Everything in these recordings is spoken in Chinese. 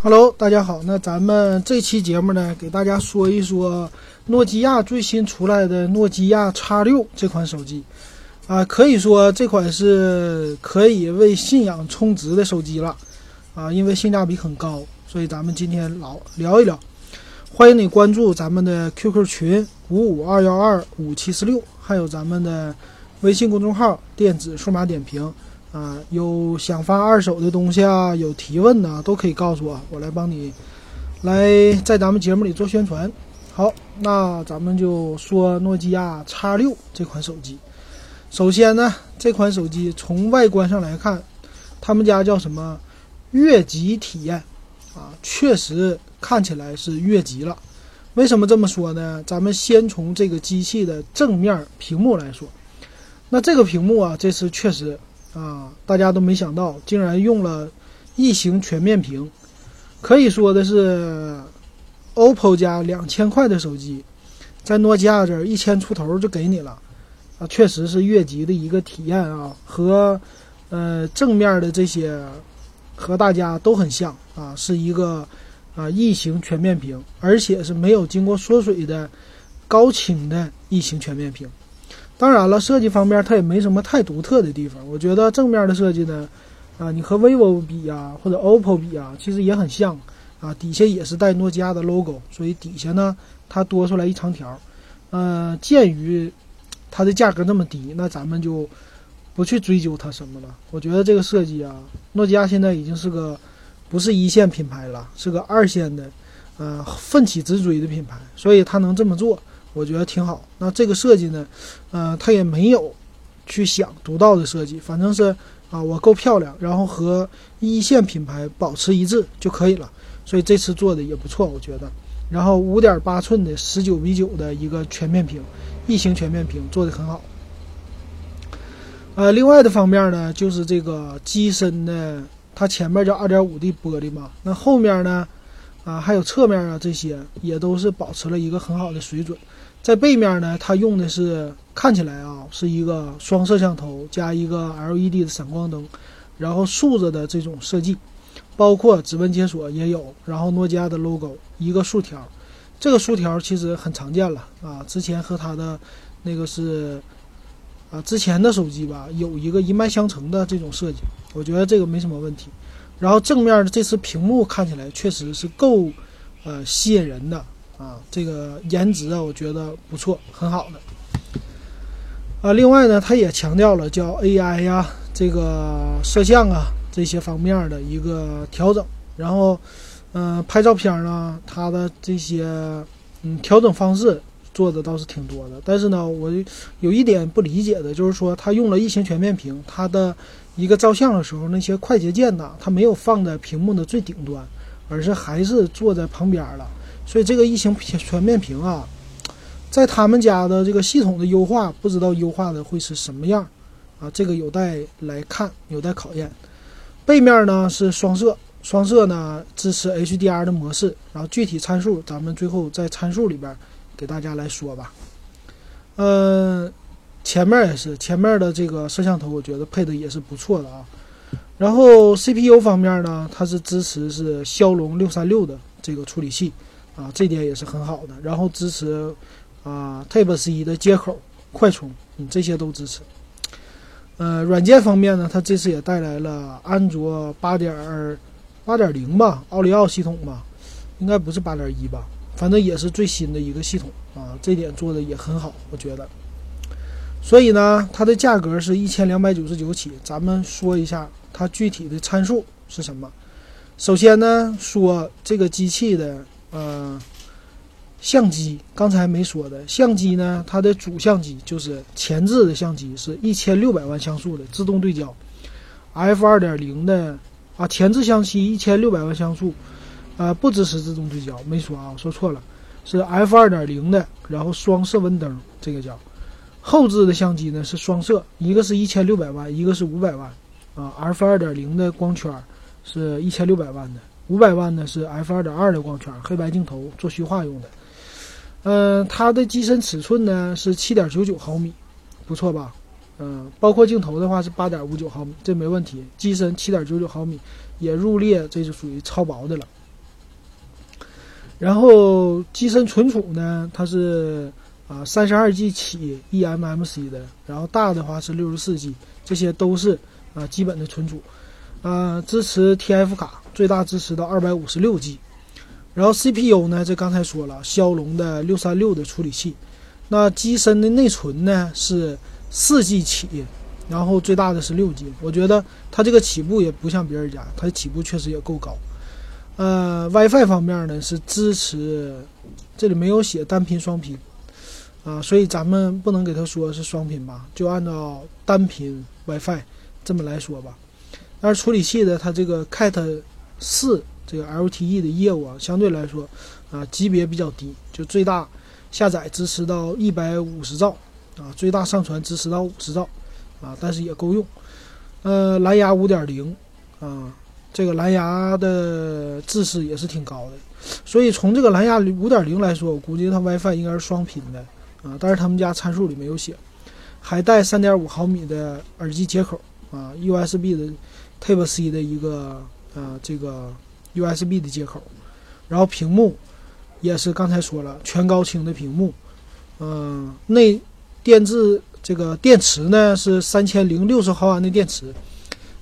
Hello，大家好。那咱们这期节目呢，给大家说一说诺基亚最新出来的诺基亚 X 六这款手机。啊，可以说这款是可以为信仰充值的手机了。啊，因为性价比很高，所以咱们今天老聊一聊。欢迎你关注咱们的 QQ 群五五二幺二五七四六，还有咱们的微信公众号“电子数码点评”。啊，有想发二手的东西啊，有提问的都可以告诉我，我来帮你来在咱们节目里做宣传。好，那咱们就说诺基亚 X 六这款手机。首先呢，这款手机从外观上来看，他们家叫什么越级体验啊，确实看起来是越级了。为什么这么说呢？咱们先从这个机器的正面屏幕来说，那这个屏幕啊，这次确实。啊，大家都没想到，竟然用了异形全面屏，可以说的是，OPPO 家两千块的手机，在诺基亚这儿一千出头就给你了，啊，确实是越级的一个体验啊，和呃正面的这些和大家都很像啊，是一个啊异形全面屏，而且是没有经过缩水的高清的异形全面屏。当然了，设计方面它也没什么太独特的地方。我觉得正面的设计呢，啊，你和 vivo 比呀，或者 OPPO 比啊，其实也很像啊。底下也是带诺基亚的 logo，所以底下呢它多出来一长条。呃，鉴于它的价格那么低，那咱们就不去追究它什么了。我觉得这个设计啊，诺基亚现在已经是个不是一线品牌了，是个二线的，呃，奋起直追的品牌，所以它能这么做。我觉得挺好。那这个设计呢，呃，它也没有去想独到的设计，反正是啊，我够漂亮，然后和一线品牌保持一致就可以了。所以这次做的也不错，我觉得。然后五点八寸的十九比九的一个全面屏，异形全面屏做的很好。呃，另外的方面呢，就是这个机身呢，它前面叫二点五的玻璃嘛，那后面呢，啊，还有侧面啊，这些也都是保持了一个很好的水准。在背面呢，它用的是看起来啊是一个双摄像头加一个 LED 的闪光灯，然后竖着的这种设计，包括指纹解锁也有，然后诺基亚的 logo 一个竖条，这个竖条其实很常见了啊，之前和它的那个是啊之前的手机吧有一个一脉相承的这种设计，我觉得这个没什么问题。然后正面的这次屏幕看起来确实是够呃吸引人的。啊，这个颜值啊，我觉得不错，很好的。啊，另外呢，它也强调了叫 AI 呀，这个摄像啊这些方面的一个调整。然后，嗯，拍照片呢，它的这些嗯调整方式做的倒是挺多的。但是呢，我有一点不理解的就是说，它用了异形全面屏，它的一个照相的时候，那些快捷键呢，它没有放在屏幕的最顶端，而是还是坐在旁边了。所以这个异形全面屏啊，在他们家的这个系统的优化，不知道优化的会是什么样啊？这个有待来看，有待考验。背面呢是双摄，双摄呢支持 HDR 的模式，然后具体参数咱们最后在参数里边给大家来说吧。嗯，前面也是，前面的这个摄像头我觉得配的也是不错的啊。然后 CPU 方面呢，它是支持是骁龙六三六的这个处理器。啊，这点也是很好的。然后支持啊，Type C 的接口，快充，嗯，这些都支持。呃，软件方面呢，它这次也带来了安卓八点八点零吧，奥利奥系统吧，应该不是八点一吧，反正也是最新的一个系统啊，这点做的也很好，我觉得。所以呢，它的价格是一千两百九十九起。咱们说一下它具体的参数是什么。首先呢，说这个机器的。呃，相机刚才没说的，相机呢，它的主相机就是前置的相机，是一千六百万像素的自动对焦，f 二点零的啊，前置相机一千六百万像素，呃，不支持自动对焦，没说啊，说错了，是 f 二点零的，然后双色温灯，这个叫后置的相机呢是双摄，一个是一千六百万，一个是五百万，啊，f 二点零的光圈是一千六百万的。五百万呢是 f 二点二的光圈，黑白镜头做虚化用的。嗯，它的机身尺寸呢是七点九九毫米，不错吧？嗯，包括镜头的话是八点五九毫米，这没问题。机身七点九九毫米也入列，这就属于超薄的了。然后机身存储呢，它是啊三十二 G 起 eMMC 的，然后大的话是六十四 G，这些都是啊基本的存储。啊，支持 TF 卡，最大支持到二百五十六 G。然后 CPU 呢，这刚才说了，骁龙的六三六的处理器。那机身的内存呢是四 G 起，然后最大的是六 G。我觉得它这个起步也不像别人家，它起步确实也够高。呃，WiFi 方面呢是支持，这里没有写单频双频啊，所以咱们不能给它说是双频吧，就按照单频 WiFi 这么来说吧。但是处理器的它这个 Cat 四这个 LTE 的业务啊，相对来说啊级别比较低，就最大。下载支持到一百五十兆啊，最大上传支持到五十兆啊，但是也够用。呃，蓝牙五点零啊，这个蓝牙的制式也是挺高的，所以从这个蓝牙五点零来说，我估计它 WiFi 应该是双频的啊，但是他们家参数里没有写。还带三点五毫米的耳机接口啊，USB 的 Type C 的一个呃这个 USB 的接口，然后屏幕。也是刚才说了，全高清的屏幕，嗯，内电智这个电池呢是三千零六十毫安的电池，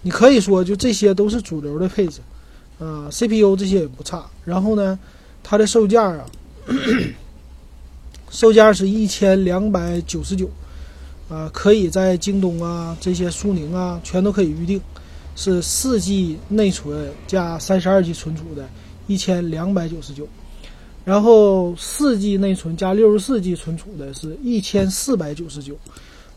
你可以说就这些都是主流的配置，啊，CPU 这些也不差。然后呢，它的售价啊，售价是一千两百九十九，啊，可以在京东啊这些苏宁啊全都可以预定，是四 G 内存加三十二 G 存储的，一千两百九十九。然后四 G 内存加六十四 G 存储的是一千四百九十九，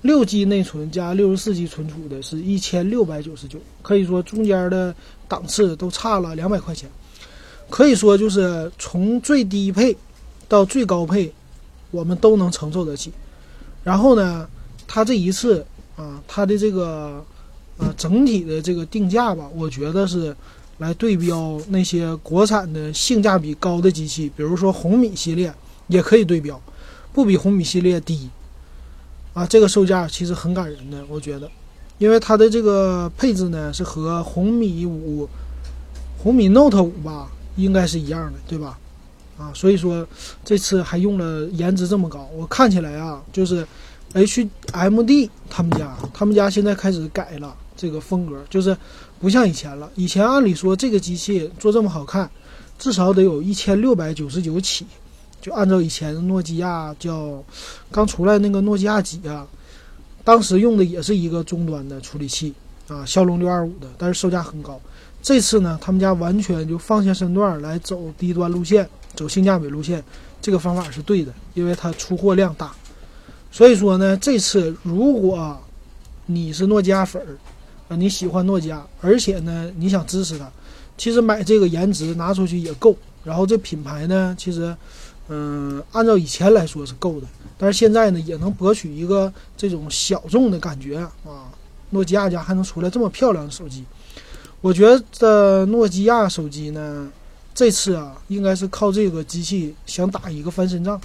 六 G 内存加六十四 G 存储的是一千六百九十九，可以说中间的档次都差了两百块钱，可以说就是从最低配到最高配，我们都能承受得起。然后呢，它这一次啊，它的这个啊整体的这个定价吧，我觉得是。来对标那些国产的性价比高的机器，比如说红米系列也可以对标，不比红米系列低，啊，这个售价其实很感人的，我觉得，因为它的这个配置呢是和红米五、红米 Note 五吧应该是一样的，对吧？啊，所以说这次还用了颜值这么高，我看起来啊，就是 HMD 他们家，他们家现在开始改了这个风格，就是。不像以前了，以前按理说这个机器做这么好看，至少得有一千六百九十九起，就按照以前诺基亚叫刚出来那个诺基亚几啊，当时用的也是一个终端的处理器啊，骁龙六二五的，但是售价很高。这次呢，他们家完全就放下身段来走低端路线，走性价比路线，这个方法是对的，因为它出货量大。所以说呢，这次如果你是诺基亚粉儿。啊，你喜欢诺基亚，而且呢，你想支持它，其实买这个颜值拿出去也够。然后这品牌呢，其实，嗯，按照以前来说是够的，但是现在呢，也能博取一个这种小众的感觉啊。诺基亚家还能出来这么漂亮的手机，我觉得诺基亚手机呢，这次啊，应该是靠这个机器想打一个翻身仗，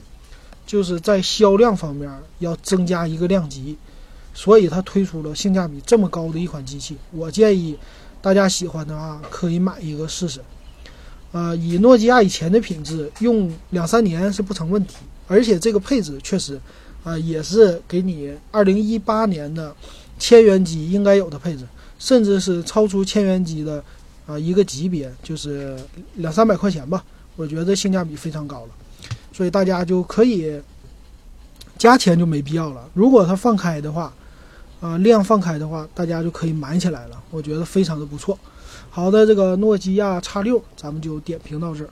就是在销量方面要增加一个量级。所以它推出了性价比这么高的一款机器，我建议大家喜欢的话可以买一个试试。呃，以诺基亚以前的品质，用两三年是不成问题。而且这个配置确实，啊，也是给你二零一八年的千元机应该有的配置，甚至是超出千元机的啊一个级别，就是两三百块钱吧。我觉得性价比非常高了，所以大家就可以加钱就没必要了。如果它放开的话。啊，量放开的话，大家就可以买起来了。我觉得非常的不错。好的，这个诺基亚 X 六，咱们就点评到这儿。